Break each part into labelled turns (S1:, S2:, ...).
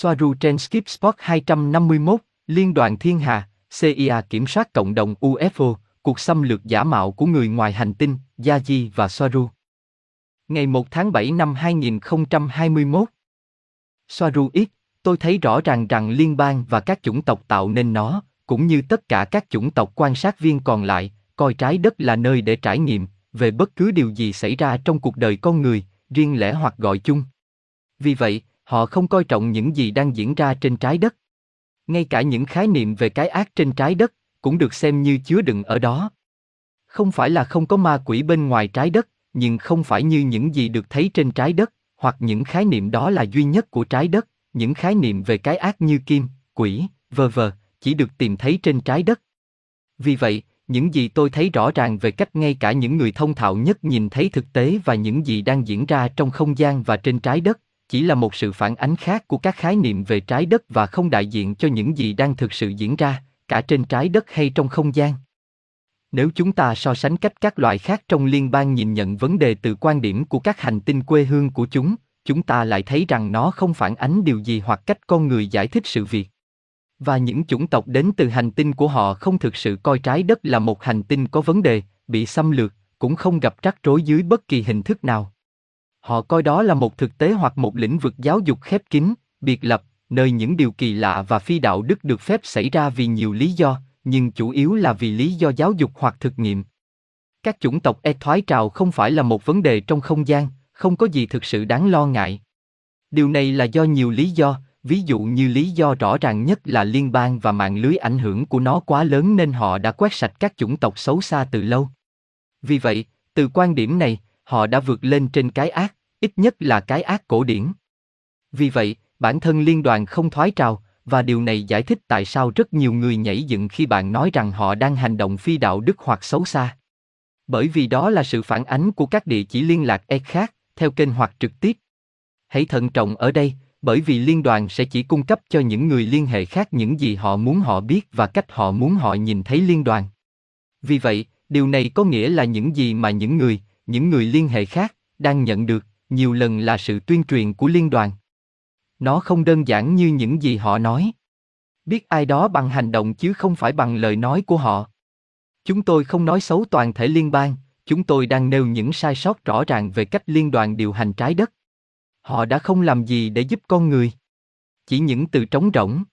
S1: Soaru trên Skip Spot 251, Liên đoàn Thiên Hà, CIA kiểm soát cộng đồng UFO, cuộc xâm lược giả mạo của người ngoài hành tinh, Yaji và Soaru. Ngày 1 tháng 7 năm 2021. Soaru X, tôi thấy rõ ràng rằng liên bang và các chủng tộc tạo nên nó, cũng như tất cả các chủng tộc quan sát viên còn lại, coi trái đất là nơi để trải nghiệm về bất cứ điều gì xảy ra trong cuộc đời con người, riêng lẻ hoặc gọi chung. Vì vậy, họ không coi trọng những gì đang diễn ra trên trái đất. Ngay cả những khái niệm về cái ác trên trái đất cũng được xem như chứa đựng ở đó. Không phải là không có ma quỷ bên ngoài trái đất, nhưng không phải như những gì được thấy trên trái đất, hoặc những khái niệm đó là duy nhất của trái đất, những khái niệm về cái ác như kim, quỷ, vờ vờ, chỉ được tìm thấy trên trái đất. Vì vậy, những gì tôi thấy rõ ràng về cách ngay cả những người thông thạo nhất nhìn thấy thực tế và những gì đang diễn ra trong không gian và trên trái đất, chỉ là một sự phản ánh khác của các khái niệm về trái đất và không đại diện cho những gì đang thực sự diễn ra, cả trên trái đất hay trong không gian. Nếu chúng ta so sánh cách các loại khác trong liên bang nhìn nhận vấn đề từ quan điểm của các hành tinh quê hương của chúng, chúng ta lại thấy rằng nó không phản ánh điều gì hoặc cách con người giải thích sự việc. Và những chủng tộc đến từ hành tinh của họ không thực sự coi trái đất là một hành tinh có vấn đề, bị xâm lược, cũng không gặp rắc rối dưới bất kỳ hình thức nào. Họ coi đó là một thực tế hoặc một lĩnh vực giáo dục khép kín, biệt lập, nơi những điều kỳ lạ và phi đạo đức được phép xảy ra vì nhiều lý do, nhưng chủ yếu là vì lý do giáo dục hoặc thực nghiệm. Các chủng tộc e thoái trào không phải là một vấn đề trong không gian, không có gì thực sự đáng lo ngại. Điều này là do nhiều lý do, ví dụ như lý do rõ ràng nhất là liên bang và mạng lưới ảnh hưởng của nó quá lớn nên họ đã quét sạch các chủng tộc xấu xa từ lâu. Vì vậy, từ quan điểm này, họ đã vượt lên trên cái ác, ít nhất là cái ác cổ điển. Vì vậy, bản thân liên đoàn không thoái trào, và điều này giải thích tại sao rất nhiều người nhảy dựng khi bạn nói rằng họ đang hành động phi đạo đức hoặc xấu xa. Bởi vì đó là sự phản ánh của các địa chỉ liên lạc e khác, theo kênh hoặc trực tiếp. Hãy thận trọng ở đây, bởi vì liên đoàn sẽ chỉ cung cấp cho những người liên hệ khác những gì họ muốn họ biết và cách họ muốn họ nhìn thấy liên đoàn. Vì vậy, điều này có nghĩa là những gì mà những người, những người liên hệ khác đang nhận được, nhiều lần là sự tuyên truyền của liên đoàn. Nó không đơn giản như những gì họ nói. Biết ai đó bằng hành động chứ không phải bằng lời nói của họ. Chúng tôi không nói xấu toàn thể liên bang, chúng tôi đang nêu những sai sót rõ ràng về cách liên đoàn điều hành trái đất. Họ đã không làm gì để giúp con người. Chỉ những từ trống rỗng.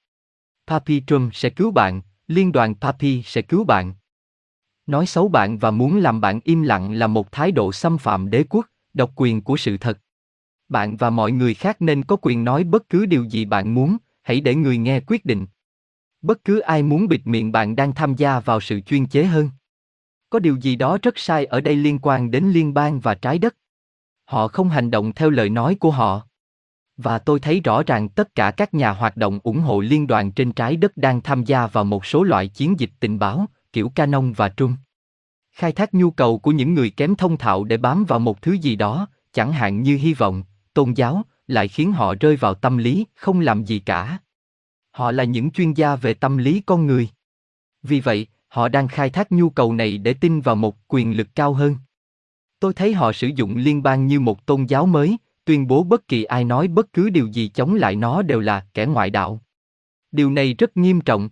S1: Papi Trump sẽ cứu bạn, liên đoàn Papi sẽ cứu bạn. Nói xấu bạn và muốn làm bạn im lặng là một thái độ xâm phạm đế quốc, độc quyền của sự thật. Bạn và mọi người khác nên có quyền nói bất cứ điều gì bạn muốn, hãy để người nghe quyết định. Bất cứ ai muốn bịt miệng bạn đang tham gia vào sự chuyên chế hơn. Có điều gì đó rất sai ở đây liên quan đến liên bang và trái đất. Họ không hành động theo lời nói của họ. Và tôi thấy rõ ràng tất cả các nhà hoạt động ủng hộ liên đoàn trên trái đất đang tham gia vào một số loại chiến dịch tình báo, kiểu Canon và Trung. Khai thác nhu cầu của những người kém thông thạo để bám vào một thứ gì đó, chẳng hạn như hy vọng, tôn giáo, lại khiến họ rơi vào tâm lý, không làm gì cả. Họ là những chuyên gia về tâm lý con người. Vì vậy, họ đang khai thác nhu cầu này để tin vào một quyền lực cao hơn. Tôi thấy họ sử dụng liên bang như một tôn giáo mới, tuyên bố bất kỳ ai nói bất cứ điều gì chống lại nó đều là kẻ ngoại đạo. Điều này rất nghiêm trọng.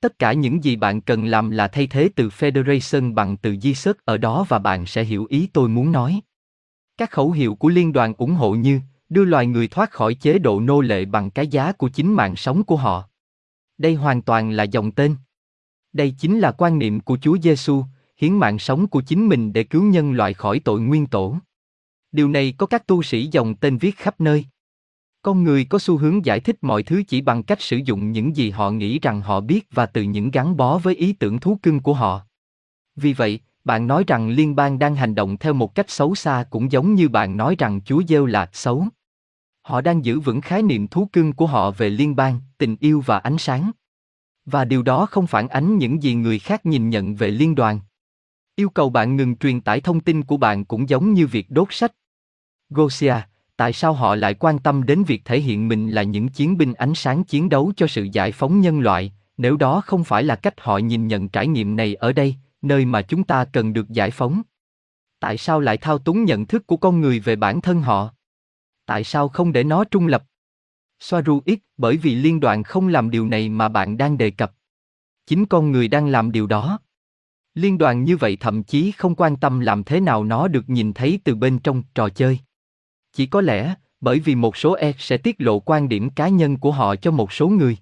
S1: Tất cả những gì bạn cần làm là thay thế từ Federation bằng từ Jesus ở đó và bạn sẽ hiểu ý tôi muốn nói. Các khẩu hiệu của liên đoàn ủng hộ như đưa loài người thoát khỏi chế độ nô lệ bằng cái giá của chính mạng sống của họ. Đây hoàn toàn là dòng tên. Đây chính là quan niệm của Chúa Giêsu, hiến mạng sống của chính mình để cứu nhân loại khỏi tội nguyên tổ. Điều này có các tu sĩ dòng tên viết khắp nơi. Con người có xu hướng giải thích mọi thứ chỉ bằng cách sử dụng những gì họ nghĩ rằng họ biết và từ những gắn bó với ý tưởng thú cưng của họ. Vì vậy, bạn nói rằng liên bang đang hành động theo một cách xấu xa cũng giống như bạn nói rằng Chúa Giêsu là xấu. Họ đang giữ vững khái niệm thú cưng của họ về liên bang, tình yêu và ánh sáng. Và điều đó không phản ánh những gì người khác nhìn nhận về liên đoàn. Yêu cầu bạn ngừng truyền tải thông tin của bạn cũng giống như việc đốt sách. Gosia, tại sao họ lại quan tâm đến việc thể hiện mình là những chiến binh ánh sáng chiến đấu cho sự giải phóng nhân loại, nếu đó không phải là cách họ nhìn nhận trải nghiệm này ở đây, nơi mà chúng ta cần được giải phóng tại sao lại thao túng nhận thức của con người về bản thân họ tại sao không để nó trung lập Soaru ít, bởi vì liên đoàn không làm điều này mà bạn đang đề cập. Chính con người đang làm điều đó. Liên đoàn như vậy thậm chí không quan tâm làm thế nào nó được nhìn thấy từ bên trong trò chơi. Chỉ có lẽ, bởi vì một số e sẽ tiết lộ quan điểm cá nhân của họ cho một số người.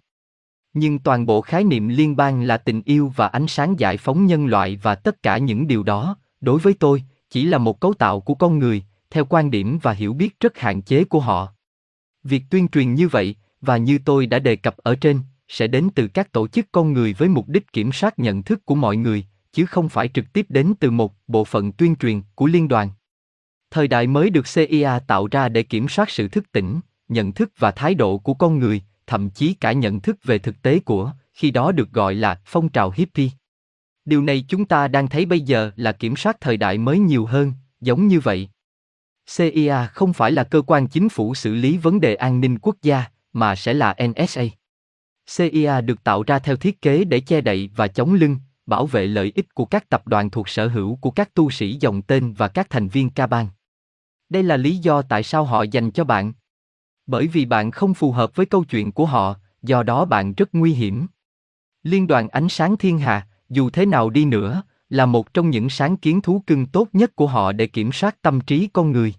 S1: Nhưng toàn bộ khái niệm liên bang là tình yêu và ánh sáng giải phóng nhân loại và tất cả những điều đó, đối với tôi, chỉ là một cấu tạo của con người, theo quan điểm và hiểu biết rất hạn chế của họ. Việc tuyên truyền như vậy, và như tôi đã đề cập ở trên, sẽ đến từ các tổ chức con người với mục đích kiểm soát nhận thức của mọi người, chứ không phải trực tiếp đến từ một bộ phận tuyên truyền của liên đoàn. Thời đại mới được CIA tạo ra để kiểm soát sự thức tỉnh, nhận thức và thái độ của con người, thậm chí cả nhận thức về thực tế của, khi đó được gọi là phong trào hippie. Điều này chúng ta đang thấy bây giờ là kiểm soát thời đại mới nhiều hơn, giống như vậy. CIA không phải là cơ quan chính phủ xử lý vấn đề an ninh quốc gia, mà sẽ là NSA. CIA được tạo ra theo thiết kế để che đậy và chống lưng, bảo vệ lợi ích của các tập đoàn thuộc sở hữu của các tu sĩ dòng tên và các thành viên ca bang. Đây là lý do tại sao họ dành cho bạn. Bởi vì bạn không phù hợp với câu chuyện của họ, do đó bạn rất nguy hiểm. Liên đoàn Ánh sáng Thiên Hà, dù thế nào đi nữa, là một trong những sáng kiến thú cưng tốt nhất của họ để kiểm soát tâm trí con người.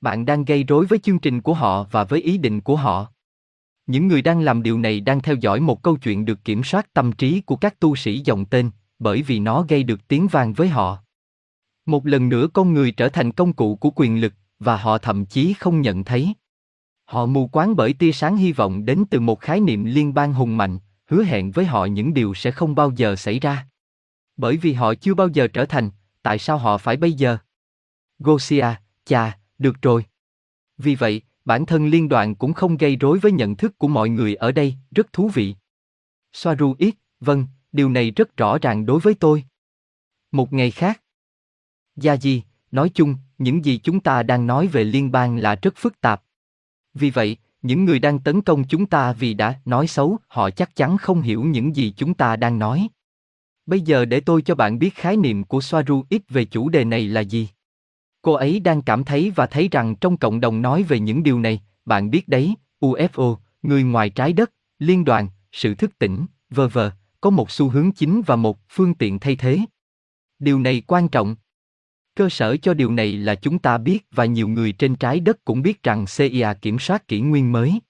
S1: Bạn đang gây rối với chương trình của họ và với ý định của họ. Những người đang làm điều này đang theo dõi một câu chuyện được kiểm soát tâm trí của các tu sĩ dòng tên, bởi vì nó gây được tiếng vang với họ. Một lần nữa con người trở thành công cụ của quyền lực, và họ thậm chí không nhận thấy. Họ mù quáng bởi tia sáng hy vọng đến từ một khái niệm liên bang hùng mạnh, hứa hẹn với họ những điều sẽ không bao giờ xảy ra. Bởi vì họ chưa bao giờ trở thành, tại sao họ phải bây giờ? Gosia, chà, được rồi. Vì vậy, bản thân liên đoàn cũng không gây rối với nhận thức của mọi người ở đây, rất thú vị. Soaru ít, vâng, điều này rất rõ ràng đối với tôi. Một ngày khác. Gia Di, nói chung, những gì chúng ta đang nói về liên bang là rất phức tạp. Vì vậy, những người đang tấn công chúng ta vì đã nói xấu, họ chắc chắn không hiểu những gì chúng ta đang nói. Bây giờ để tôi cho bạn biết khái niệm của Soaru ít về chủ đề này là gì. Cô ấy đang cảm thấy và thấy rằng trong cộng đồng nói về những điều này, bạn biết đấy, UFO, người ngoài trái đất, liên đoàn, sự thức tỉnh, vờ vờ, có một xu hướng chính và một phương tiện thay thế. Điều này quan trọng. Cơ sở cho điều này là chúng ta biết và nhiều người trên trái đất cũng biết rằng CIA kiểm soát kỷ nguyên mới.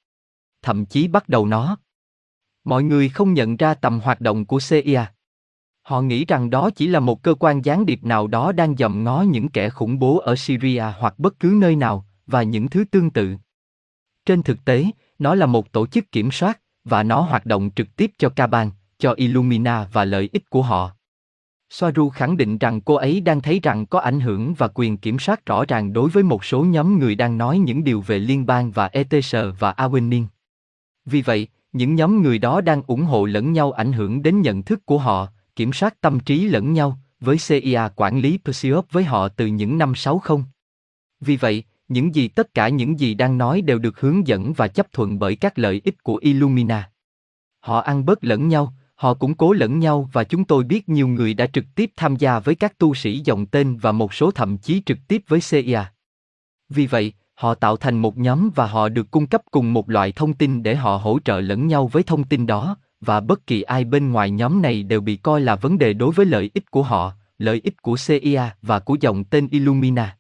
S1: Thậm chí bắt đầu nó. Mọi người không nhận ra tầm hoạt động của CIA. Họ nghĩ rằng đó chỉ là một cơ quan gián điệp nào đó đang dòm ngó những kẻ khủng bố ở Syria hoặc bất cứ nơi nào, và những thứ tương tự. Trên thực tế, nó là một tổ chức kiểm soát, và nó hoạt động trực tiếp cho Caban, cho Illumina và lợi ích của họ. Soaru khẳng định rằng cô ấy đang thấy rằng có ảnh hưởng và quyền kiểm soát rõ ràng đối với một số nhóm người đang nói những điều về liên bang và ETS và Awenin. Vì vậy, những nhóm người đó đang ủng hộ lẫn nhau ảnh hưởng đến nhận thức của họ, kiểm soát tâm trí lẫn nhau, với CIA quản lý Perseus với họ từ những năm 60. Vì vậy, những gì tất cả những gì đang nói đều được hướng dẫn và chấp thuận bởi các lợi ích của Illumina. Họ ăn bớt lẫn nhau, họ củng cố lẫn nhau và chúng tôi biết nhiều người đã trực tiếp tham gia với các tu sĩ dòng tên và một số thậm chí trực tiếp với CIA. Vì vậy, họ tạo thành một nhóm và họ được cung cấp cùng một loại thông tin để họ hỗ trợ lẫn nhau với thông tin đó, và bất kỳ ai bên ngoài nhóm này đều bị coi là vấn đề đối với lợi ích của họ, lợi ích của CIA và của dòng tên Illumina.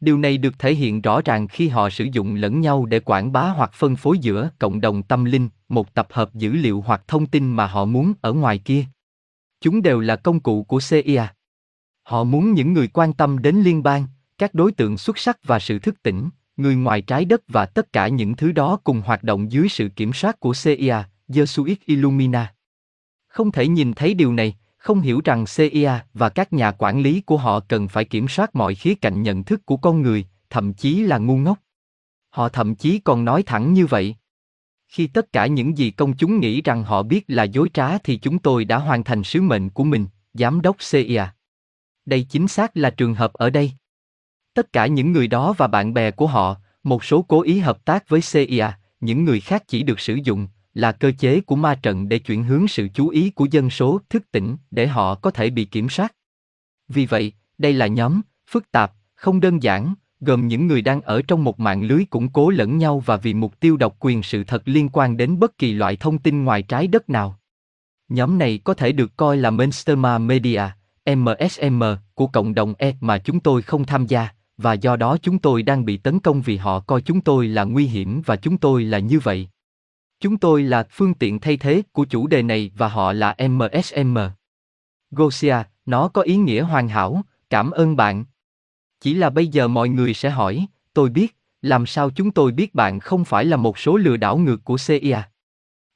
S1: Điều này được thể hiện rõ ràng khi họ sử dụng lẫn nhau để quảng bá hoặc phân phối giữa cộng đồng tâm linh, một tập hợp dữ liệu hoặc thông tin mà họ muốn ở ngoài kia. Chúng đều là công cụ của CIA. Họ muốn những người quan tâm đến liên bang, các đối tượng xuất sắc và sự thức tỉnh, người ngoài trái đất và tất cả những thứ đó cùng hoạt động dưới sự kiểm soát của CIA, Jesuit Illumina. Không thể nhìn thấy điều này, không hiểu rằng CIA và các nhà quản lý của họ cần phải kiểm soát mọi khía cạnh nhận thức của con người, thậm chí là ngu ngốc. Họ thậm chí còn nói thẳng như vậy. Khi tất cả những gì công chúng nghĩ rằng họ biết là dối trá thì chúng tôi đã hoàn thành sứ mệnh của mình, giám đốc CIA. Đây chính xác là trường hợp ở đây. Tất cả những người đó và bạn bè của họ, một số cố ý hợp tác với CIA, những người khác chỉ được sử dụng, là cơ chế của ma trận để chuyển hướng sự chú ý của dân số thức tỉnh để họ có thể bị kiểm soát. Vì vậy, đây là nhóm phức tạp, không đơn giản, gồm những người đang ở trong một mạng lưới củng cố lẫn nhau và vì mục tiêu độc quyền sự thật liên quan đến bất kỳ loại thông tin ngoài trái đất nào. Nhóm này có thể được coi là Mainstream Media, MSM, của cộng đồng E mà chúng tôi không tham gia, và do đó chúng tôi đang bị tấn công vì họ coi chúng tôi là nguy hiểm và chúng tôi là như vậy. Chúng tôi là phương tiện thay thế của chủ đề này và họ là MSM. Gosia, nó có ý nghĩa hoàn hảo, cảm ơn bạn. Chỉ là bây giờ mọi người sẽ hỏi, tôi biết, làm sao chúng tôi biết bạn không phải là một số lừa đảo ngược của CIA?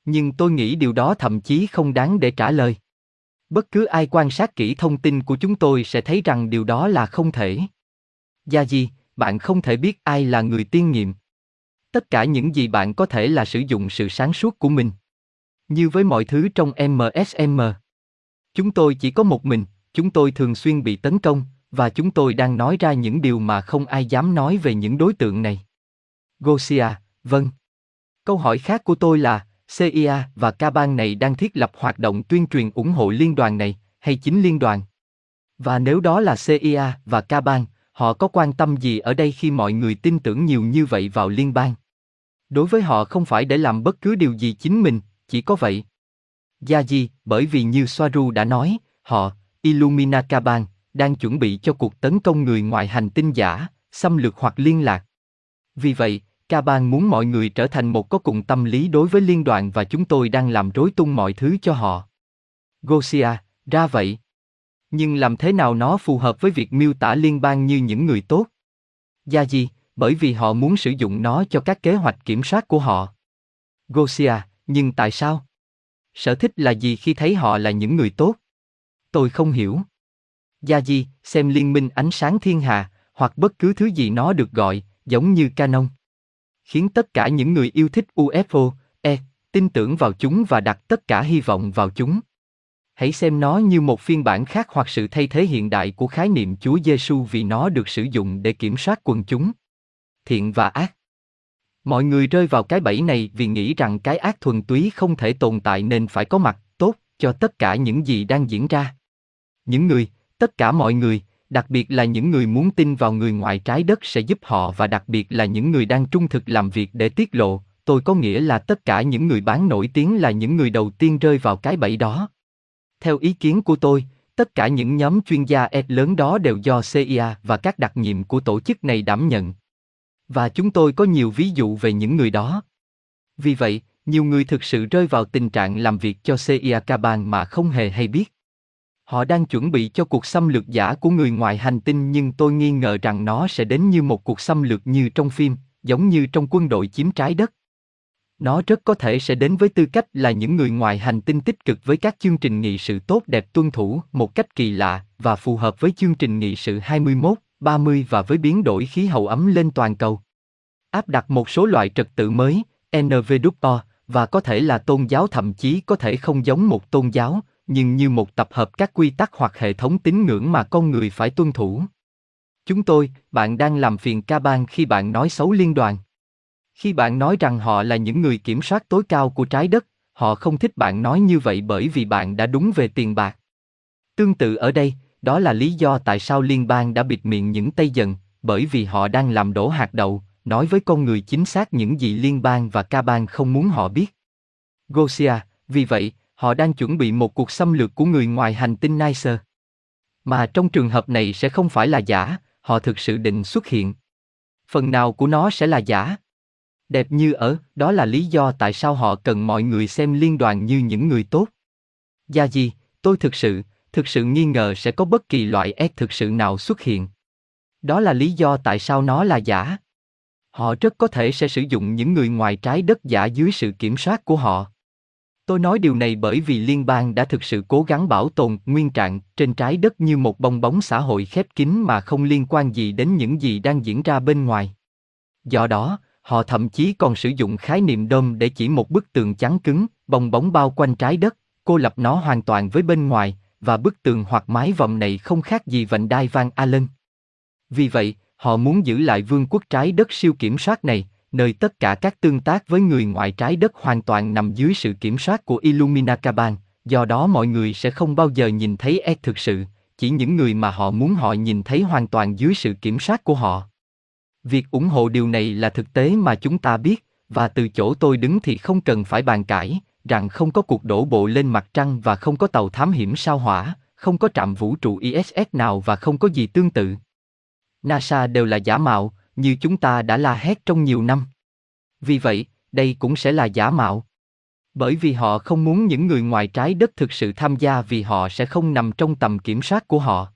S1: Nhưng tôi nghĩ điều đó thậm chí không đáng để trả lời. Bất cứ ai quan sát kỹ thông tin của chúng tôi sẽ thấy rằng điều đó là không thể. Gia gì, bạn không thể biết ai là người tiên nghiệm. Tất cả những gì bạn có thể là sử dụng sự sáng suốt của mình. Như với mọi thứ trong MSM. Chúng tôi chỉ có một mình, chúng tôi thường xuyên bị tấn công, và chúng tôi đang nói ra những điều mà không ai dám nói về những đối tượng này. Gosia, vâng. Câu hỏi khác của tôi là, CIA và ca bang này đang thiết lập hoạt động tuyên truyền ủng hộ liên đoàn này, hay chính liên đoàn? Và nếu đó là CIA và ca bang, họ có quan tâm gì ở đây khi mọi người tin tưởng nhiều như vậy vào liên bang? Đối với họ không phải để làm bất cứ điều gì chính mình, chỉ có vậy. Gia Di, bởi vì như Soaru đã nói, họ, Illumina Caban đang chuẩn bị cho cuộc tấn công người ngoài hành tinh giả, xâm lược hoặc liên lạc. Vì vậy, Caban muốn mọi người trở thành một có cùng tâm lý đối với liên đoàn và chúng tôi đang làm rối tung mọi thứ cho họ. Gosia, ra vậy. Nhưng làm thế nào nó phù hợp với việc miêu tả liên bang như những người tốt? Gia Di, bởi vì họ muốn sử dụng nó cho các kế hoạch kiểm soát của họ. Gosia, nhưng tại sao? Sở thích là gì khi thấy họ là những người tốt? Tôi không hiểu. Gia Di, xem liên minh ánh sáng thiên hà, hoặc bất cứ thứ gì nó được gọi, giống như Canon khiến tất cả những người yêu thích UFO, E, tin tưởng vào chúng và đặt tất cả hy vọng vào chúng. Hãy xem nó như một phiên bản khác hoặc sự thay thế hiện đại của khái niệm Chúa Giêsu vì nó được sử dụng để kiểm soát quần chúng. Thiện và ác. Mọi người rơi vào cái bẫy này vì nghĩ rằng cái ác thuần túy không thể tồn tại nên phải có mặt tốt cho tất cả những gì đang diễn ra. Những người, tất cả mọi người, đặc biệt là những người muốn tin vào người ngoài trái đất sẽ giúp họ và đặc biệt là những người đang trung thực làm việc để tiết lộ, tôi có nghĩa là tất cả những người bán nổi tiếng là những người đầu tiên rơi vào cái bẫy đó. Theo ý kiến của tôi, tất cả những nhóm chuyên gia ed lớn đó đều do CIA và các đặc nhiệm của tổ chức này đảm nhận. Và chúng tôi có nhiều ví dụ về những người đó. Vì vậy, nhiều người thực sự rơi vào tình trạng làm việc cho CIA Caban mà không hề hay biết. Họ đang chuẩn bị cho cuộc xâm lược giả của người ngoài hành tinh nhưng tôi nghi ngờ rằng nó sẽ đến như một cuộc xâm lược như trong phim, giống như trong quân đội chiếm trái đất. Nó rất có thể sẽ đến với tư cách là những người ngoài hành tinh tích cực với các chương trình nghị sự tốt đẹp tuân thủ một cách kỳ lạ và phù hợp với chương trình nghị sự 21, 30 và với biến đổi khí hậu ấm lên toàn cầu. Áp đặt một số loại trật tự mới, NVWO, và có thể là tôn giáo thậm chí có thể không giống một tôn giáo, nhưng như một tập hợp các quy tắc hoặc hệ thống tín ngưỡng mà con người phải tuân thủ. Chúng tôi, bạn đang làm phiền ca bang khi bạn nói xấu liên đoàn. Khi bạn nói rằng họ là những người kiểm soát tối cao của trái đất, họ không thích bạn nói như vậy bởi vì bạn đã đúng về tiền bạc. Tương tự ở đây, đó là lý do tại sao liên bang đã bịt miệng những Tây dần, bởi vì họ đang làm đổ hạt đậu, nói với con người chính xác những gì liên bang và ca bang không muốn họ biết. Gosia, vì vậy, họ đang chuẩn bị một cuộc xâm lược của người ngoài hành tinh Nicer. Mà trong trường hợp này sẽ không phải là giả, họ thực sự định xuất hiện. Phần nào của nó sẽ là giả. Đẹp như ở, đó là lý do tại sao họ cần mọi người xem liên đoàn như những người tốt. Gia gì, tôi thực sự, thực sự nghi ngờ sẽ có bất kỳ loại S thực sự nào xuất hiện. Đó là lý do tại sao nó là giả. Họ rất có thể sẽ sử dụng những người ngoài trái đất giả dưới sự kiểm soát của họ. Tôi nói điều này bởi vì liên bang đã thực sự cố gắng bảo tồn nguyên trạng trên trái đất như một bong bóng xã hội khép kín mà không liên quan gì đến những gì đang diễn ra bên ngoài. Do đó, họ thậm chí còn sử dụng khái niệm đom để chỉ một bức tường trắng cứng, bong bóng bao quanh trái đất, cô lập nó hoàn toàn với bên ngoài, và bức tường hoặc mái vòm này không khác gì vành đai Van Allen. Vì vậy, họ muốn giữ lại vương quốc trái đất siêu kiểm soát này, nơi tất cả các tương tác với người ngoài trái đất hoàn toàn nằm dưới sự kiểm soát của Illumina Caban, do đó mọi người sẽ không bao giờ nhìn thấy Ed thực sự, chỉ những người mà họ muốn họ nhìn thấy hoàn toàn dưới sự kiểm soát của họ. Việc ủng hộ điều này là thực tế mà chúng ta biết, và từ chỗ tôi đứng thì không cần phải bàn cãi, rằng không có cuộc đổ bộ lên mặt trăng và không có tàu thám hiểm sao hỏa, không có trạm vũ trụ ISS nào và không có gì tương tự. NASA đều là giả mạo, như chúng ta đã la hét trong nhiều năm. Vì vậy, đây cũng sẽ là giả mạo. Bởi vì họ không muốn những người ngoài trái đất thực sự tham gia vì họ sẽ không nằm trong tầm kiểm soát của họ.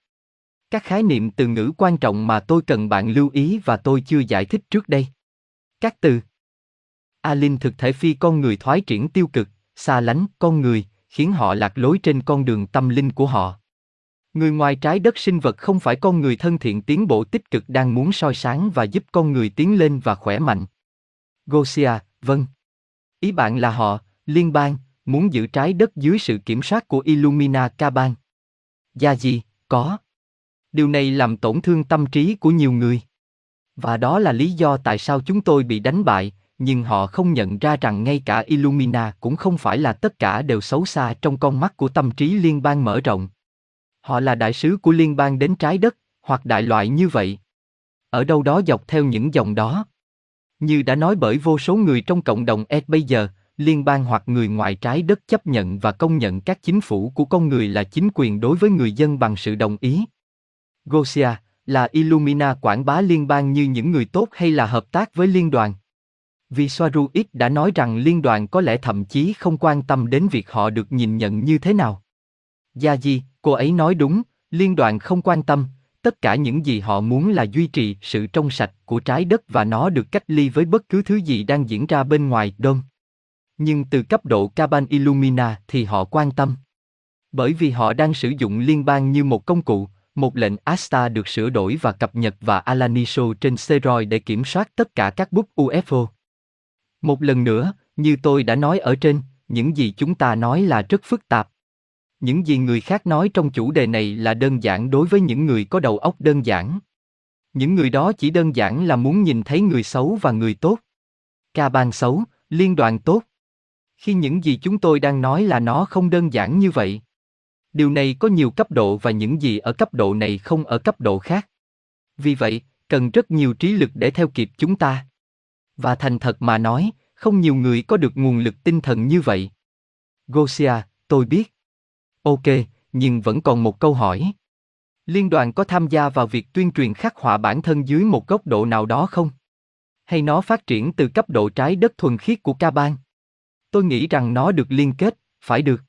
S1: Các khái niệm từ ngữ quan trọng mà tôi cần bạn lưu ý và tôi chưa giải thích trước đây. Các từ Alin thực thể phi con người thoái triển tiêu cực, xa lánh con người, khiến họ lạc lối trên con đường tâm linh của họ. Người ngoài trái đất sinh vật không phải con người thân thiện tiến bộ tích cực đang muốn soi sáng và giúp con người tiến lên và khỏe mạnh. Gosia, vâng. Ý bạn là họ, liên bang, muốn giữ trái đất dưới sự kiểm soát của Illumina Caban. Gia gì, có. Điều này làm tổn thương tâm trí của nhiều người. Và đó là lý do tại sao chúng tôi bị đánh bại, nhưng họ không nhận ra rằng ngay cả Illumina cũng không phải là tất cả đều xấu xa trong con mắt của tâm trí liên bang mở rộng. Họ là đại sứ của liên bang đến trái đất, hoặc đại loại như vậy. Ở đâu đó dọc theo những dòng đó. Như đã nói bởi vô số người trong cộng đồng Ed bây giờ, liên bang hoặc người ngoài trái đất chấp nhận và công nhận các chính phủ của con người là chính quyền đối với người dân bằng sự đồng ý. Gosia, là Illumina quảng bá liên bang như những người tốt hay là hợp tác với liên đoàn? Vì Soaruit đã nói rằng liên đoàn có lẽ thậm chí không quan tâm đến việc họ được nhìn nhận như thế nào. Gia Di, cô ấy nói đúng, liên đoàn không quan tâm, tất cả những gì họ muốn là duy trì sự trong sạch của trái đất và nó được cách ly với bất cứ thứ gì đang diễn ra bên ngoài đôm. Nhưng từ cấp độ Caban Illumina thì họ quan tâm. Bởi vì họ đang sử dụng liên bang như một công cụ, một lệnh ASTA được sửa đổi và cập nhật và Alaniso trên steroid để kiểm soát tất cả các bút UFO. Một lần nữa, như tôi đã nói ở trên, những gì chúng ta nói là rất phức tạp. Những gì người khác nói trong chủ đề này là đơn giản đối với những người có đầu óc đơn giản. Những người đó chỉ đơn giản là muốn nhìn thấy người xấu và người tốt. Ca ban xấu, liên đoàn tốt. Khi những gì chúng tôi đang nói là nó không đơn giản như vậy. Điều này có nhiều cấp độ và những gì ở cấp độ này không ở cấp độ khác. Vì vậy, cần rất nhiều trí lực để theo kịp chúng ta. Và thành thật mà nói, không nhiều người có được nguồn lực tinh thần như vậy. Gosia, tôi biết. Ok, nhưng vẫn còn một câu hỏi. Liên đoàn có tham gia vào việc tuyên truyền khắc họa bản thân dưới một góc độ nào đó không? Hay nó phát triển từ cấp độ trái đất thuần khiết của ca bang? Tôi nghĩ rằng nó được liên kết, phải được.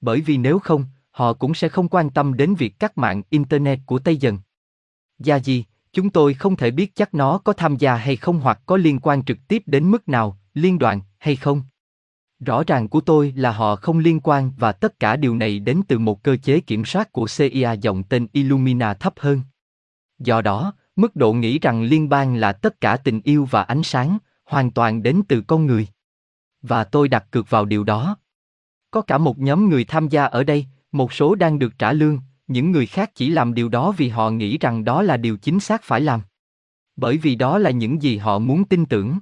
S1: Bởi vì nếu không, họ cũng sẽ không quan tâm đến việc cắt mạng Internet của Tây Dần. Gia gì, chúng tôi không thể biết chắc nó có tham gia hay không hoặc có liên quan trực tiếp đến mức nào, liên đoàn hay không. Rõ ràng của tôi là họ không liên quan và tất cả điều này đến từ một cơ chế kiểm soát của CIA dòng tên Illumina thấp hơn. Do đó, mức độ nghĩ rằng liên bang là tất cả tình yêu và ánh sáng, hoàn toàn đến từ con người. Và tôi đặt cược vào điều đó. Có cả một nhóm người tham gia ở đây, một số đang được trả lương, những người khác chỉ làm điều đó vì họ nghĩ rằng đó là điều chính xác phải làm. Bởi vì đó là những gì họ muốn tin tưởng.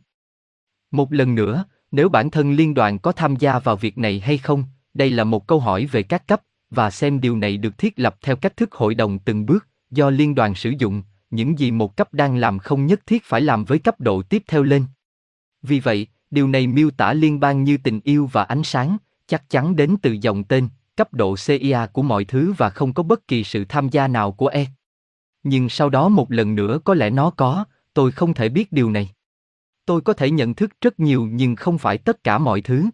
S1: Một lần nữa, nếu bản thân liên đoàn có tham gia vào việc này hay không, đây là một câu hỏi về các cấp, và xem điều này được thiết lập theo cách thức hội đồng từng bước, do liên đoàn sử dụng, những gì một cấp đang làm không nhất thiết phải làm với cấp độ tiếp theo lên. Vì vậy, điều này miêu tả liên bang như tình yêu và ánh sáng, chắc chắn đến từ dòng tên, cấp độ CIA của mọi thứ và không có bất kỳ sự tham gia nào của E. Nhưng sau đó một lần nữa có lẽ nó có, tôi không thể biết điều này. Tôi có thể nhận thức rất nhiều nhưng không phải tất cả mọi thứ.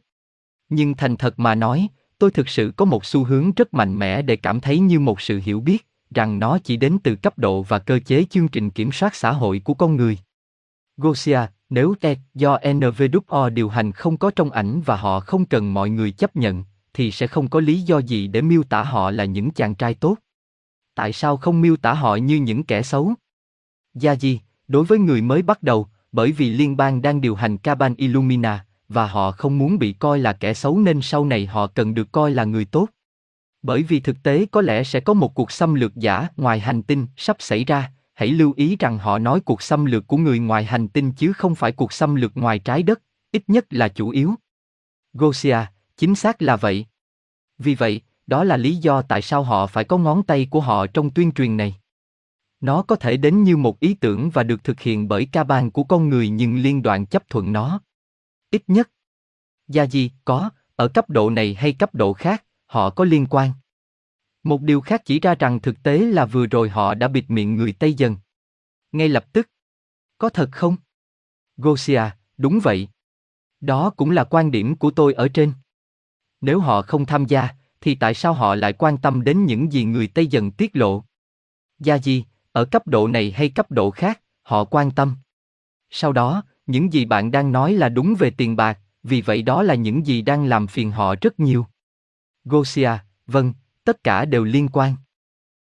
S1: Nhưng thành thật mà nói, tôi thực sự có một xu hướng rất mạnh mẽ để cảm thấy như một sự hiểu biết, rằng nó chỉ đến từ cấp độ và cơ chế chương trình kiểm soát xã hội của con người. Gosia, nếu TED do NVWO điều hành không có trong ảnh và họ không cần mọi người chấp nhận, thì sẽ không có lý do gì để miêu tả họ là những chàng trai tốt. Tại sao không miêu tả họ như những kẻ xấu? Gia gì, đối với người mới bắt đầu, bởi vì liên bang đang điều hành Caban Illumina, và họ không muốn bị coi là kẻ xấu nên sau này họ cần được coi là người tốt. Bởi vì thực tế có lẽ sẽ có một cuộc xâm lược giả ngoài hành tinh sắp xảy ra, hãy lưu ý rằng họ nói cuộc xâm lược của người ngoài hành tinh chứ không phải cuộc xâm lược ngoài trái đất, ít nhất là chủ yếu. Gosia, chính xác là vậy. Vì vậy, đó là lý do tại sao họ phải có ngón tay của họ trong tuyên truyền này. Nó có thể đến như một ý tưởng và được thực hiện bởi ca ban của con người nhưng liên đoàn chấp thuận nó. Ít nhất. Gia di, có, ở cấp độ này hay cấp độ khác, họ có liên quan. Một điều khác chỉ ra rằng thực tế là vừa rồi họ đã bịt miệng người Tây dần. Ngay lập tức. Có thật không? Gosia, đúng vậy. Đó cũng là quan điểm của tôi ở trên. Nếu họ không tham gia, thì tại sao họ lại quan tâm đến những gì người Tây dần tiết lộ? Gia gì, ở cấp độ này hay cấp độ khác, họ quan tâm. Sau đó, những gì bạn đang nói là đúng về tiền bạc, vì vậy đó là những gì đang làm phiền họ rất nhiều. Gosia, vâng, tất cả đều liên quan.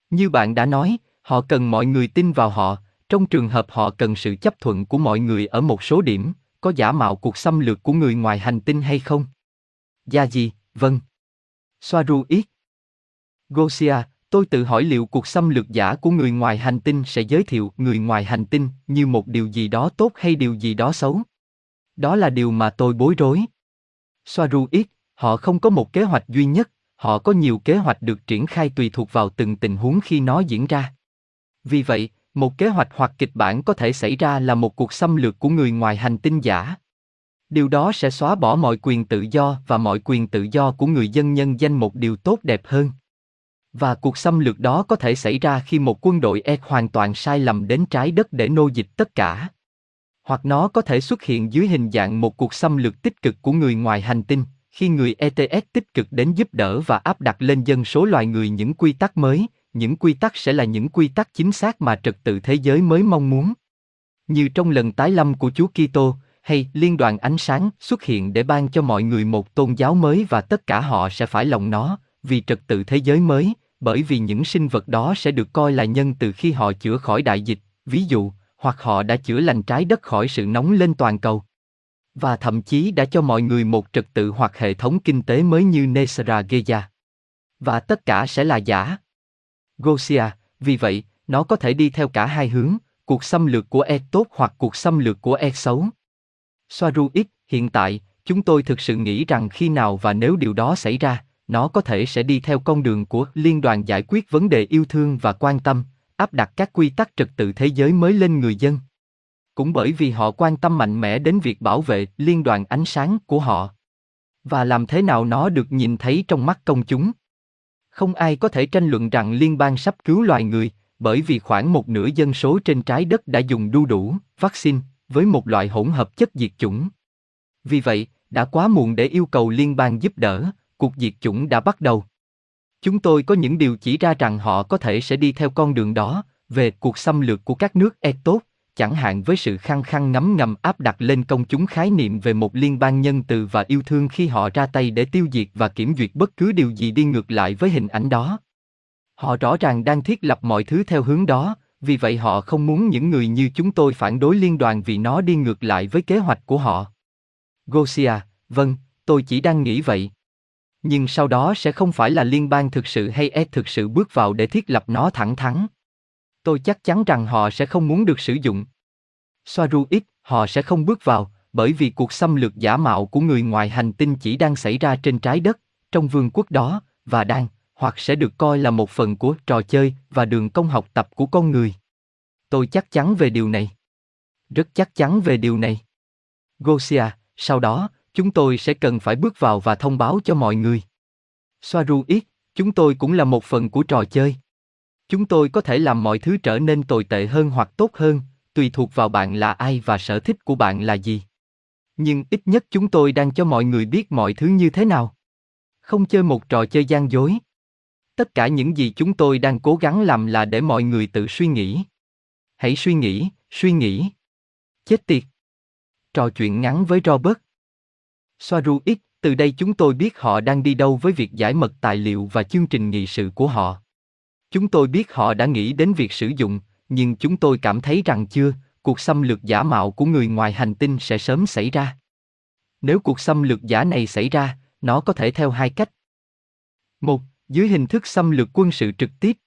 S1: Như bạn đã nói, họ cần mọi người tin vào họ, trong trường hợp họ cần sự chấp thuận của mọi người ở một số điểm, có giả mạo cuộc xâm lược của người ngoài hành tinh hay không? Gia gì, vâng. Soaru ít. Gosia, tôi tự hỏi liệu cuộc xâm lược giả của người ngoài hành tinh sẽ giới thiệu người ngoài hành tinh như một điều gì đó tốt hay điều gì đó xấu? Đó là điều mà tôi bối rối. Soaru ít, họ không có một kế hoạch duy nhất, họ có nhiều kế hoạch được triển khai tùy thuộc vào từng tình huống khi nó diễn ra. Vì vậy, một kế hoạch hoặc kịch bản có thể xảy ra là một cuộc xâm lược của người ngoài hành tinh giả. Điều đó sẽ xóa bỏ mọi quyền tự do và mọi quyền tự do của người dân nhân danh một điều tốt đẹp hơn. Và cuộc xâm lược đó có thể xảy ra khi một quân đội E hoàn toàn sai lầm đến trái đất để nô dịch tất cả. Hoặc nó có thể xuất hiện dưới hình dạng một cuộc xâm lược tích cực của người ngoài hành tinh, khi người ETS tích cực đến giúp đỡ và áp đặt lên dân số loài người những quy tắc mới, những quy tắc sẽ là những quy tắc chính xác mà trật tự thế giới mới mong muốn. Như trong lần tái lâm của Chúa Kitô, hay liên đoàn ánh sáng xuất hiện để ban cho mọi người một tôn giáo mới và tất cả họ sẽ phải lòng nó, vì trật tự thế giới mới, bởi vì những sinh vật đó sẽ được coi là nhân từ khi họ chữa khỏi đại dịch, ví dụ, hoặc họ đã chữa lành trái đất khỏi sự nóng lên toàn cầu. Và thậm chí đã cho mọi người một trật tự hoặc hệ thống kinh tế mới như Nesra Geya. Và tất cả sẽ là giả. Gosia, vì vậy, nó có thể đi theo cả hai hướng, cuộc xâm lược của E tốt hoặc cuộc xâm lược của E xấu. Soaru X, hiện tại, chúng tôi thực sự nghĩ rằng khi nào và nếu điều đó xảy ra, nó có thể sẽ đi theo con đường của liên đoàn giải quyết vấn đề yêu thương và quan tâm, áp đặt các quy tắc trật tự thế giới mới lên người dân. Cũng bởi vì họ quan tâm mạnh mẽ đến việc bảo vệ liên đoàn ánh sáng của họ. Và làm thế nào nó được nhìn thấy trong mắt công chúng. Không ai có thể tranh luận rằng liên bang sắp cứu loài người, bởi vì khoảng một nửa dân số trên trái đất đã dùng đu đủ vaccine với một loại hỗn hợp chất diệt chủng. Vì vậy, đã quá muộn để yêu cầu liên bang giúp đỡ, cuộc diệt chủng đã bắt đầu. Chúng tôi có những điều chỉ ra rằng họ có thể sẽ đi theo con đường đó, về cuộc xâm lược của các nước e tốt, chẳng hạn với sự khăng khăng ngấm ngầm áp đặt lên công chúng khái niệm về một liên bang nhân từ và yêu thương khi họ ra tay để tiêu diệt và kiểm duyệt bất cứ điều gì đi ngược lại với hình ảnh đó. Họ rõ ràng đang thiết lập mọi thứ theo hướng đó, vì vậy họ không muốn những người như chúng tôi phản đối liên đoàn vì nó đi ngược lại với kế hoạch của họ. Gosia, vâng, tôi chỉ đang nghĩ vậy. Nhưng sau đó sẽ không phải là liên bang thực sự hay E thực sự bước vào để thiết lập nó thẳng thắn. Tôi chắc chắn rằng họ sẽ không muốn được sử dụng. Soaru ít, họ sẽ không bước vào, bởi vì cuộc xâm lược giả mạo của người ngoài hành tinh chỉ đang xảy ra trên trái đất, trong vương quốc đó, và đang, hoặc sẽ được coi là một phần của trò chơi và đường công học tập của con người. Tôi chắc chắn về điều này. Rất chắc chắn về điều này. Gosia, sau đó, chúng tôi sẽ cần phải bước vào và thông báo cho mọi người. Soaru ít chúng tôi cũng là một phần của trò chơi. Chúng tôi có thể làm mọi thứ trở nên tồi tệ hơn hoặc tốt hơn, tùy thuộc vào bạn là ai và sở thích của bạn là gì. Nhưng ít nhất chúng tôi đang cho mọi người biết mọi thứ như thế nào. Không chơi một trò chơi gian dối. Tất cả những gì chúng tôi đang cố gắng làm là để mọi người tự suy nghĩ. Hãy suy nghĩ, suy nghĩ. Chết tiệt. Trò chuyện ngắn với Robert. Soaru X, từ đây chúng tôi biết họ đang đi đâu với việc giải mật tài liệu và chương trình nghị sự của họ. Chúng tôi biết họ đã nghĩ đến việc sử dụng, nhưng chúng tôi cảm thấy rằng chưa, cuộc xâm lược giả mạo của người ngoài hành tinh sẽ sớm xảy ra. Nếu cuộc xâm lược giả này xảy ra, nó có thể theo hai cách. Một, dưới hình thức xâm lược quân sự trực tiếp.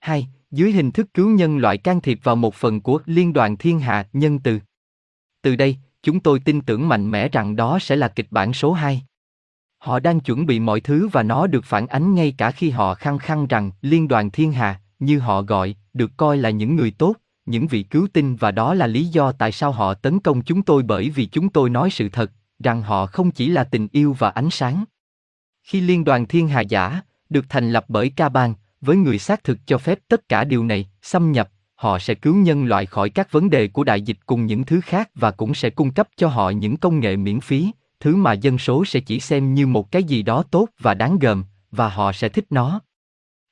S1: Hai, dưới hình thức cứu nhân loại can thiệp vào một phần của Liên đoàn Thiên Hạ Nhân Từ. Từ đây, chúng tôi tin tưởng mạnh mẽ rằng đó sẽ là kịch bản số 2. Họ đang chuẩn bị mọi thứ và nó được phản ánh ngay cả khi họ khăng khăng rằng Liên đoàn Thiên hạ, như họ gọi, được coi là những người tốt, những vị cứu tinh và đó là lý do tại sao họ tấn công chúng tôi bởi vì chúng tôi nói sự thật, rằng họ không chỉ là tình yêu và ánh sáng. Khi Liên đoàn Thiên Hà Giả được thành lập bởi Ca Bang, với người xác thực cho phép tất cả điều này xâm nhập, họ sẽ cứu nhân loại khỏi các vấn đề của đại dịch cùng những thứ khác và cũng sẽ cung cấp cho họ những công nghệ miễn phí, thứ mà dân số sẽ chỉ xem như một cái gì đó tốt và đáng gờm, và họ sẽ thích nó.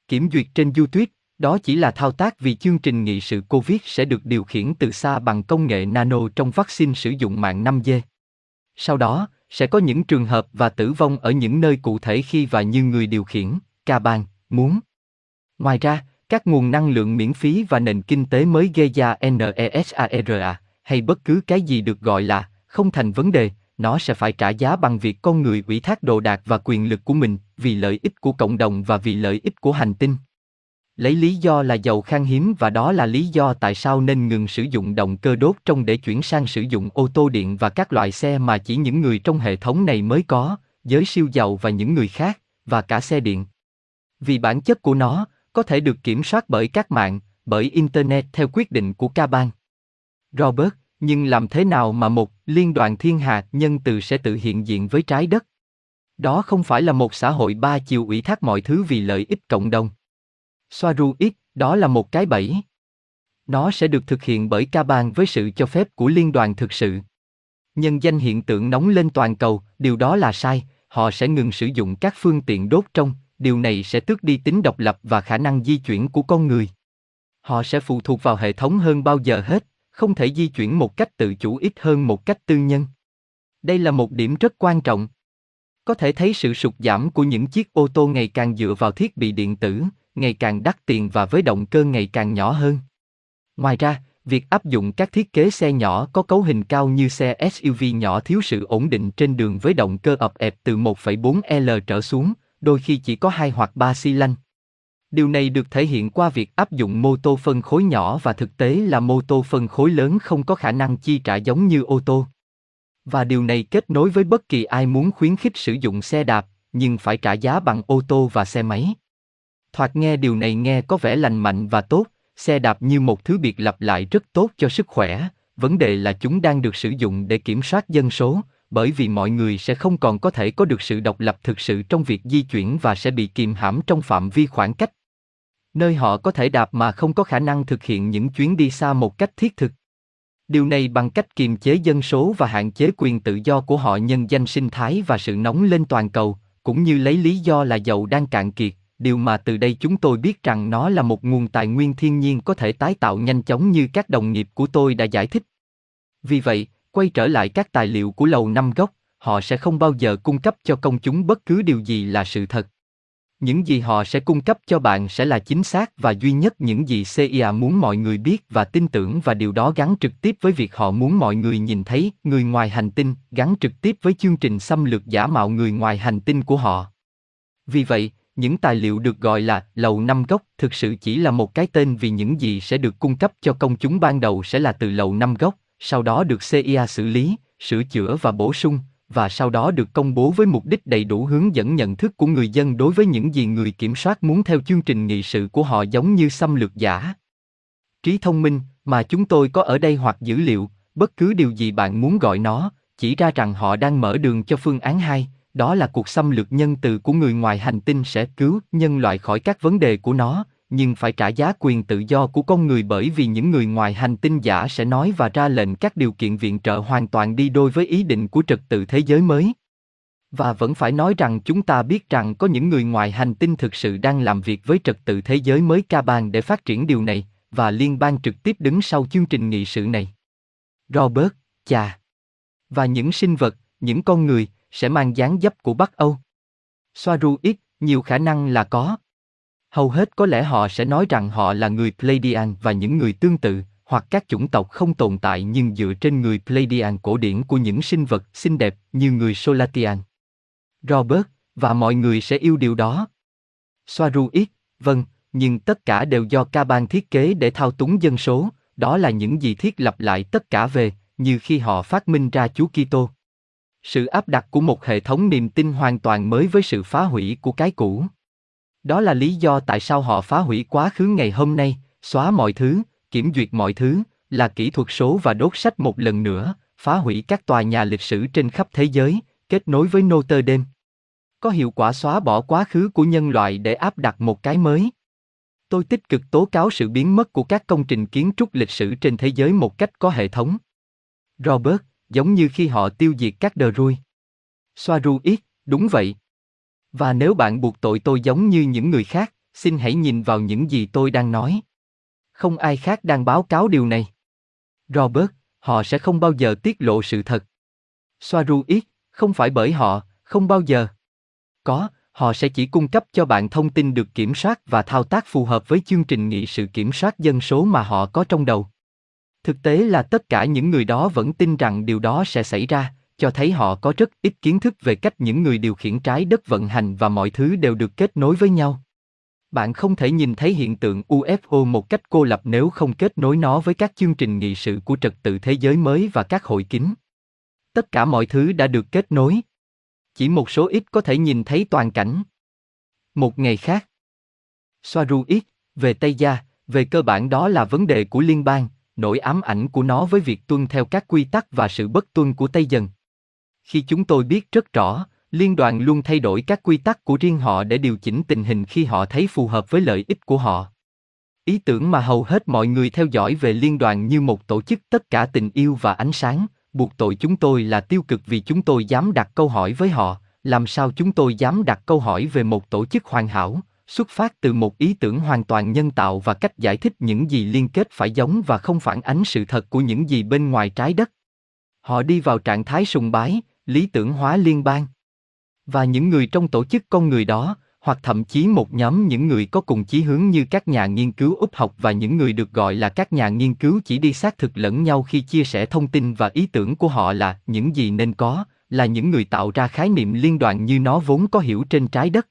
S1: Kiểm duyệt trên du tuyết đó chỉ là thao tác vì chương trình nghị sự COVID sẽ được điều khiển từ xa bằng công nghệ nano trong vaccine sử dụng mạng 5G. Sau đó, sẽ có những trường hợp và tử vong ở những nơi cụ thể khi và như người điều khiển, ca bang, muốn. Ngoài ra, các nguồn năng lượng miễn phí và nền kinh tế mới gây ra NESARA, hay bất cứ cái gì được gọi là, không thành vấn đề, nó sẽ phải trả giá bằng việc con người ủy thác đồ đạc và quyền lực của mình, vì lợi ích của cộng đồng và vì lợi ích của hành tinh. Lấy lý do là dầu khan hiếm và đó là lý do tại sao nên ngừng sử dụng động cơ đốt trong để chuyển sang sử dụng ô tô điện và các loại xe mà chỉ những người trong hệ thống này mới có, giới siêu giàu và những người khác, và cả xe điện. Vì bản chất của nó, có thể được kiểm soát bởi các mạng, bởi Internet theo quyết định của ca bang. Robert, nhưng làm thế nào mà một liên đoàn thiên hà nhân từ sẽ tự hiện diện với trái đất? Đó không phải là một xã hội ba chiều ủy thác mọi thứ vì lợi ích cộng đồng. Soaru X, đó là một cái bẫy. Nó sẽ được thực hiện bởi ca bang với sự cho phép của liên đoàn thực sự. Nhân danh hiện tượng nóng lên toàn cầu, điều đó là sai, họ sẽ ngừng sử dụng các phương tiện đốt trong, điều này sẽ tước đi tính độc lập và khả năng di chuyển của con người. Họ sẽ phụ thuộc vào hệ thống hơn bao giờ hết, không thể di chuyển một cách tự chủ ít hơn một cách tư nhân. Đây là một điểm rất quan trọng. Có thể thấy sự sụt giảm của những chiếc ô tô ngày càng dựa vào thiết bị điện tử, ngày càng đắt tiền và với động cơ ngày càng nhỏ hơn. Ngoài ra, việc áp dụng các thiết kế xe nhỏ có cấu hình cao như xe SUV nhỏ thiếu sự ổn định trên đường với động cơ ập ẹp từ 1,4L trở xuống, đôi khi chỉ có hai hoặc ba xi lanh. Điều này được thể hiện qua việc áp dụng mô tô phân khối nhỏ và thực tế là mô tô phân khối lớn không có khả năng chi trả giống như ô tô. Và điều này kết nối với bất kỳ ai muốn khuyến khích sử dụng xe đạp, nhưng phải trả giá bằng ô tô và xe máy. Thoạt nghe điều này nghe có vẻ lành mạnh và tốt, xe đạp như một thứ biệt lặp lại rất tốt cho sức khỏe, vấn đề là chúng đang được sử dụng để kiểm soát dân số, bởi vì mọi người sẽ không còn có thể có được sự độc lập thực sự trong việc di chuyển và sẽ bị kìm hãm trong phạm vi khoảng cách. Nơi họ có thể đạp mà không có khả năng thực hiện những chuyến đi xa một cách thiết thực. Điều này bằng cách kiềm chế dân số và hạn chế quyền tự do của họ nhân danh sinh thái và sự nóng lên toàn cầu, cũng như lấy lý do là dầu đang cạn kiệt, điều mà từ đây chúng tôi biết rằng nó là một nguồn tài nguyên thiên nhiên có thể tái tạo nhanh chóng như các đồng nghiệp của tôi đã giải thích. Vì vậy, quay trở lại các tài liệu của lầu năm góc, họ sẽ không bao giờ cung cấp cho công chúng bất cứ điều gì là sự thật. Những gì họ sẽ cung cấp cho bạn sẽ là chính xác và duy nhất những gì CIA muốn mọi người biết và tin tưởng và điều đó gắn trực tiếp với việc họ muốn mọi người nhìn thấy người ngoài hành tinh, gắn trực tiếp với chương trình xâm lược giả mạo người ngoài hành tinh của họ. Vì vậy, những tài liệu được gọi là lầu năm góc thực sự chỉ là một cái tên vì những gì sẽ được cung cấp cho công chúng ban đầu sẽ là từ lầu năm góc, sau đó được CIA xử lý, sửa chữa và bổ sung, và sau đó được công bố với mục đích đầy đủ hướng dẫn nhận thức của người dân đối với những gì người kiểm soát muốn theo chương trình nghị sự của họ giống như xâm lược giả. Trí thông minh mà chúng tôi có ở đây hoặc dữ liệu, bất cứ điều gì bạn muốn gọi nó, chỉ ra rằng họ đang mở đường cho phương án 2, đó là cuộc xâm lược nhân từ của người ngoài hành tinh sẽ cứu nhân loại khỏi các vấn đề của nó, nhưng phải trả giá quyền tự do của con người bởi vì những người ngoài hành tinh giả sẽ nói và ra lệnh các điều kiện viện trợ hoàn toàn đi đôi với ý định của trật tự thế giới mới. Và vẫn phải nói rằng chúng ta biết rằng có những người ngoài hành tinh thực sự đang làm việc với trật tự thế giới mới ca bang để phát triển điều này, và liên bang trực tiếp đứng sau chương trình nghị sự này. Robert, cha. Và những sinh vật, những con người, sẽ mang dáng dấp của Bắc Âu. Soaru ít nhiều khả năng là có. Hầu hết có lẽ họ sẽ nói rằng họ là người Pleiadian và những người tương tự, hoặc các chủng tộc không tồn tại nhưng dựa trên người Pleiadian cổ điển của những sinh vật xinh đẹp như người Solatian. Robert, và mọi người sẽ yêu điều đó. Soaru ít vâng, nhưng tất cả đều do ca ban thiết kế để thao túng dân số, đó là những gì thiết lập lại tất cả về, như khi họ phát minh ra Chúa Kitô. Sự áp đặt của một hệ thống niềm tin hoàn toàn mới với sự phá hủy của cái cũ. Đó là lý do tại sao họ phá hủy quá khứ ngày hôm nay, xóa mọi thứ, kiểm duyệt mọi thứ, là kỹ thuật số và đốt sách một lần nữa, phá hủy các tòa nhà lịch sử trên khắp thế giới, kết nối với Notre Dame. Có hiệu quả xóa bỏ quá khứ của nhân loại để áp đặt một cái mới. Tôi tích cực tố cáo sự biến mất của các công trình kiến trúc lịch sử trên thế giới một cách có hệ thống. Robert, giống như khi họ tiêu diệt các đờ rui. Soaru ít, đúng vậy. Và nếu bạn buộc tội tôi giống như những người khác, xin hãy nhìn vào những gì tôi đang nói. Không ai khác đang báo cáo điều này. Robert, họ sẽ không bao giờ tiết lộ sự thật. Soaru ít, không phải bởi họ, không bao giờ. Có, họ sẽ chỉ cung cấp cho bạn thông tin được kiểm soát và thao tác phù hợp với chương trình nghị sự kiểm soát dân số mà họ có trong đầu. Thực tế là tất cả những người đó vẫn tin rằng điều đó sẽ xảy ra, cho thấy họ có rất ít kiến thức về cách những người điều khiển trái đất vận hành và mọi thứ đều được kết nối với nhau. Bạn không thể nhìn thấy hiện tượng UFO một cách cô lập nếu không kết nối nó với các chương trình nghị sự của trật tự thế giới mới và các hội kín. Tất cả mọi thứ đã được kết nối. Chỉ một số ít có thể nhìn thấy toàn cảnh. Một ngày khác. Soaru ít, về Tây Gia, về cơ bản đó là vấn đề của liên bang, nỗi ám ảnh của nó với việc tuân theo các quy tắc và sự bất tuân của Tây Dần. Khi chúng tôi biết rất rõ, liên đoàn luôn thay đổi các quy tắc của riêng họ để điều chỉnh tình hình khi họ thấy phù hợp với lợi ích của họ. Ý tưởng mà hầu hết mọi người theo dõi về liên đoàn như một tổ chức tất cả tình yêu và ánh sáng, buộc tội chúng tôi là tiêu cực vì chúng tôi dám đặt câu hỏi với họ, làm sao chúng tôi dám đặt câu hỏi về một tổ chức hoàn hảo, xuất phát từ một ý tưởng hoàn toàn nhân tạo và cách giải thích những gì liên kết phải giống và không phản ánh sự thật của những gì bên ngoài trái đất. Họ đi vào trạng thái sùng bái, lý tưởng hóa liên bang. Và những người trong tổ chức con người đó, hoặc thậm chí một nhóm những người có cùng chí hướng như các nhà nghiên cứu úp học và những người được gọi là các nhà nghiên cứu chỉ đi xác thực lẫn nhau khi chia sẻ thông tin và ý tưởng của họ là những gì nên có, là những người tạo ra khái niệm liên đoàn như nó vốn có hiểu trên trái đất.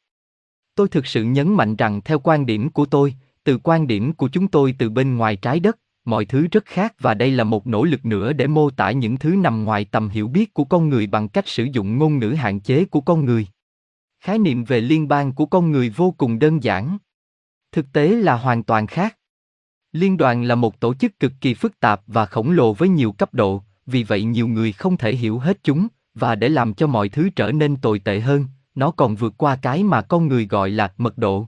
S1: Tôi thực sự nhấn mạnh rằng theo quan điểm của tôi, từ quan điểm của chúng tôi từ bên ngoài trái đất, mọi thứ rất khác và đây là một nỗ lực nữa để mô tả những thứ nằm ngoài tầm hiểu biết của con người bằng cách sử dụng ngôn ngữ hạn chế của con người. Khái niệm về liên bang của con người vô cùng đơn giản. Thực tế là hoàn toàn khác. Liên đoàn là một tổ chức cực kỳ phức tạp và khổng lồ với nhiều cấp độ, vì vậy nhiều người không thể hiểu hết chúng, và để làm cho mọi thứ trở nên tồi tệ hơn, nó còn vượt qua cái mà con người gọi là mật độ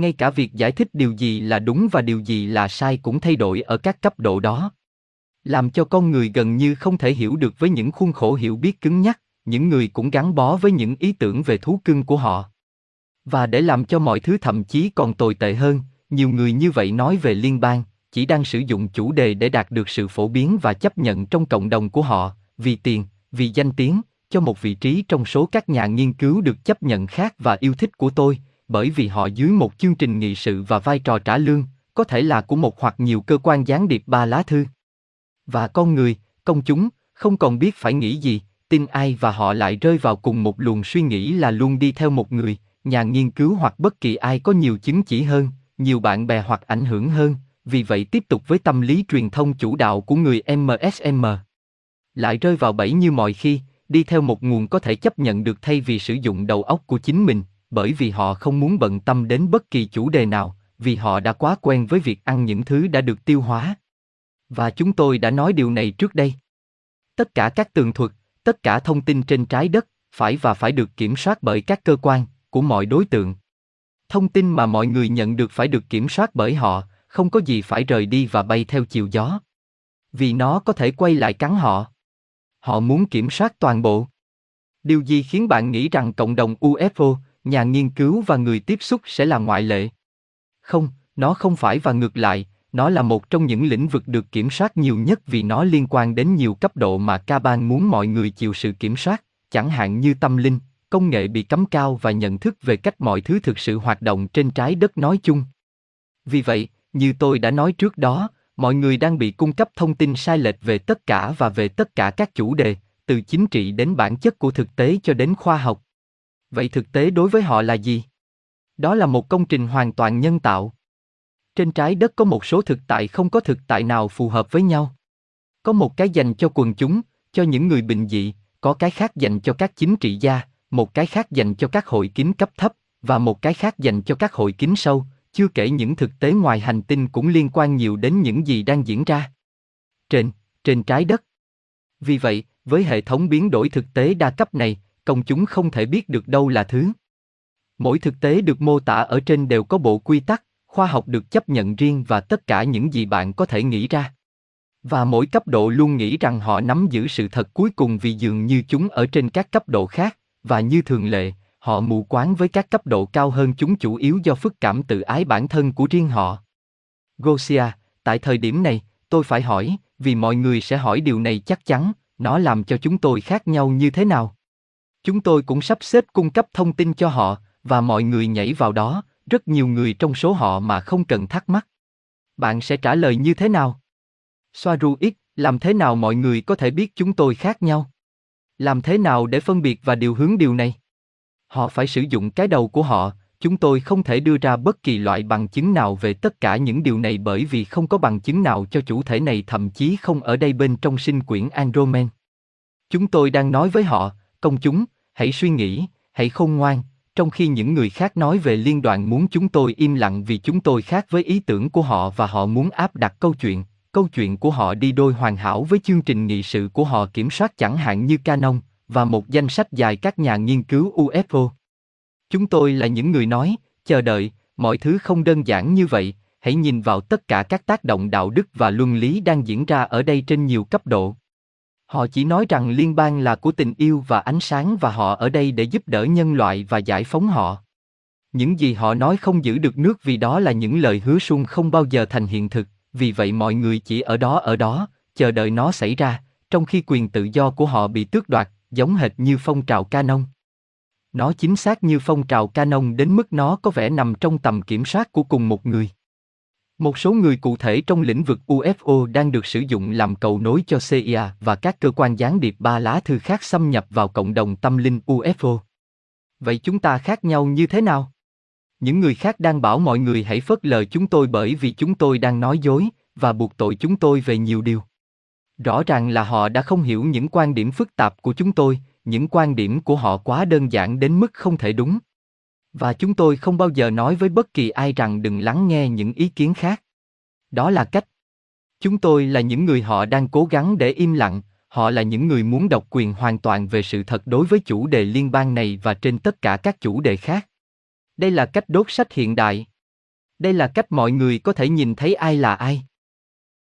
S1: ngay cả việc giải thích điều gì là đúng và điều gì là sai cũng thay đổi ở các cấp độ đó. Làm cho con người gần như không thể hiểu được với những khuôn khổ hiểu biết cứng nhắc, những người cũng gắn bó với những ý tưởng về thú cưng của họ. Và để làm cho mọi thứ thậm chí còn tồi tệ hơn, nhiều người như vậy nói về liên bang, chỉ đang sử dụng chủ đề để đạt được sự phổ biến và chấp nhận trong cộng đồng của họ, vì tiền, vì danh tiếng, cho một vị trí trong số các nhà nghiên cứu được chấp nhận khác và yêu thích của tôi bởi vì họ dưới một chương trình nghị sự và vai trò trả lương, có thể là của một hoặc nhiều cơ quan gián điệp ba lá thư. Và con người, công chúng, không còn biết phải nghĩ gì, tin ai và họ lại rơi vào cùng một luồng suy nghĩ là luôn đi theo một người, nhà nghiên cứu hoặc bất kỳ ai có nhiều chứng chỉ hơn, nhiều bạn bè hoặc ảnh hưởng hơn, vì vậy tiếp tục với tâm lý truyền thông chủ đạo của người MSM. Lại rơi vào bẫy như mọi khi, đi theo một nguồn có thể chấp nhận được thay vì sử dụng đầu óc của chính mình, bởi vì họ không muốn bận tâm đến bất kỳ chủ đề nào, vì họ đã quá quen với việc ăn những thứ đã được tiêu hóa. Và chúng tôi đã nói điều này trước đây. Tất cả các tường thuật, tất cả thông tin trên trái đất phải và phải được kiểm soát bởi các cơ quan của mọi đối tượng. Thông tin mà mọi người nhận được phải được kiểm soát bởi họ, không có gì phải rời đi và bay theo chiều gió. Vì nó có thể quay lại cắn họ. Họ muốn kiểm soát toàn bộ. Điều gì khiến bạn nghĩ rằng cộng đồng UFO nhà nghiên cứu và người tiếp xúc sẽ là ngoại lệ. Không, nó không phải và ngược lại, nó là một trong những lĩnh vực được kiểm soát nhiều nhất vì nó liên quan đến nhiều cấp độ mà Caban muốn mọi người chịu sự kiểm soát, chẳng hạn như tâm linh, công nghệ bị cấm cao và nhận thức về cách mọi thứ thực sự hoạt động trên trái đất nói chung. Vì vậy, như tôi đã nói trước đó, mọi người đang bị cung cấp thông tin sai lệch về tất cả và về tất cả các chủ đề, từ chính trị đến bản chất của thực tế cho đến khoa học. Vậy thực tế đối với họ là gì? Đó là một công trình hoàn toàn nhân tạo. Trên trái đất có một số thực tại không có thực tại nào phù hợp với nhau. Có một cái dành cho quần chúng, cho những người bình dị, có cái khác dành cho các chính trị gia, một cái khác dành cho các hội kín cấp thấp, và một cái khác dành cho các hội kín sâu, chưa kể những thực tế ngoài hành tinh cũng liên quan nhiều đến những gì đang diễn ra. Trên, trên trái đất. Vì vậy, với hệ thống biến đổi thực tế đa cấp này, công chúng không thể biết được đâu là thứ. Mỗi thực tế được mô tả ở trên đều có bộ quy tắc, khoa học được chấp nhận riêng và tất cả những gì bạn có thể nghĩ ra. Và mỗi cấp độ luôn nghĩ rằng họ nắm giữ sự thật cuối cùng vì dường như chúng ở trên các cấp độ khác, và như thường lệ, họ mù quáng với các cấp độ cao hơn chúng chủ yếu do phức cảm tự ái bản thân của riêng họ. Gosia, tại thời điểm này, tôi phải hỏi, vì mọi người sẽ hỏi điều này chắc chắn, nó làm cho chúng tôi khác nhau như thế nào? Chúng tôi cũng sắp xếp cung cấp thông tin cho họ, và mọi người nhảy vào đó, rất nhiều người trong số họ mà không cần thắc mắc. Bạn sẽ trả lời như thế nào? Soaru X, làm thế nào mọi người có thể biết chúng tôi khác nhau? Làm thế nào để phân biệt và điều hướng điều này? Họ phải sử dụng cái đầu của họ, chúng tôi không thể đưa ra bất kỳ loại bằng chứng nào về tất cả những điều này bởi vì không có bằng chứng nào cho chủ thể này thậm chí không ở đây bên trong sinh quyển Andromen. Chúng tôi đang nói với họ, công chúng, hãy suy nghĩ, hãy khôn ngoan, trong khi những người khác nói về liên đoàn muốn chúng tôi im lặng vì chúng tôi khác với ý tưởng của họ và họ muốn áp đặt câu chuyện, câu chuyện của họ đi đôi hoàn hảo với chương trình nghị sự của họ kiểm soát chẳng hạn như Canon, và một danh sách dài các nhà nghiên cứu UFO. Chúng tôi là những người nói, chờ đợi, mọi thứ không đơn giản như vậy, hãy nhìn vào tất cả các tác động đạo đức và luân lý đang diễn ra ở đây trên nhiều cấp độ. Họ chỉ nói rằng liên bang là của tình yêu và ánh sáng và họ ở đây để giúp đỡ nhân loại và giải phóng họ. Những gì họ nói không giữ được nước vì đó là những lời hứa suông không bao giờ thành hiện thực, vì vậy mọi người chỉ ở đó ở đó, chờ đợi nó xảy ra, trong khi quyền tự do của họ bị tước đoạt, giống hệt như phong trào Canon. Nó chính xác như phong trào Canon đến mức nó có vẻ nằm trong tầm kiểm soát của cùng một người. Một số người cụ thể trong lĩnh vực UFO đang được sử dụng làm cầu nối cho CIA và các cơ quan gián điệp ba lá thư khác xâm nhập vào cộng đồng tâm linh UFO. Vậy chúng ta khác nhau như thế nào? Những người khác đang bảo mọi người hãy phớt lờ chúng tôi bởi vì chúng tôi đang nói dối và buộc tội chúng tôi về nhiều điều. Rõ ràng là họ đã không hiểu những quan điểm phức tạp của chúng tôi, những quan điểm của họ quá đơn giản đến mức không thể đúng. Và chúng tôi không bao giờ nói với bất kỳ ai rằng đừng lắng nghe những ý kiến khác. Đó là cách. Chúng tôi là những người họ đang cố gắng để im lặng, họ là những người muốn độc quyền hoàn toàn về sự thật đối với chủ đề liên bang này và trên tất cả các chủ đề khác. Đây là cách đốt sách hiện đại. Đây là cách mọi người có thể nhìn thấy ai là ai.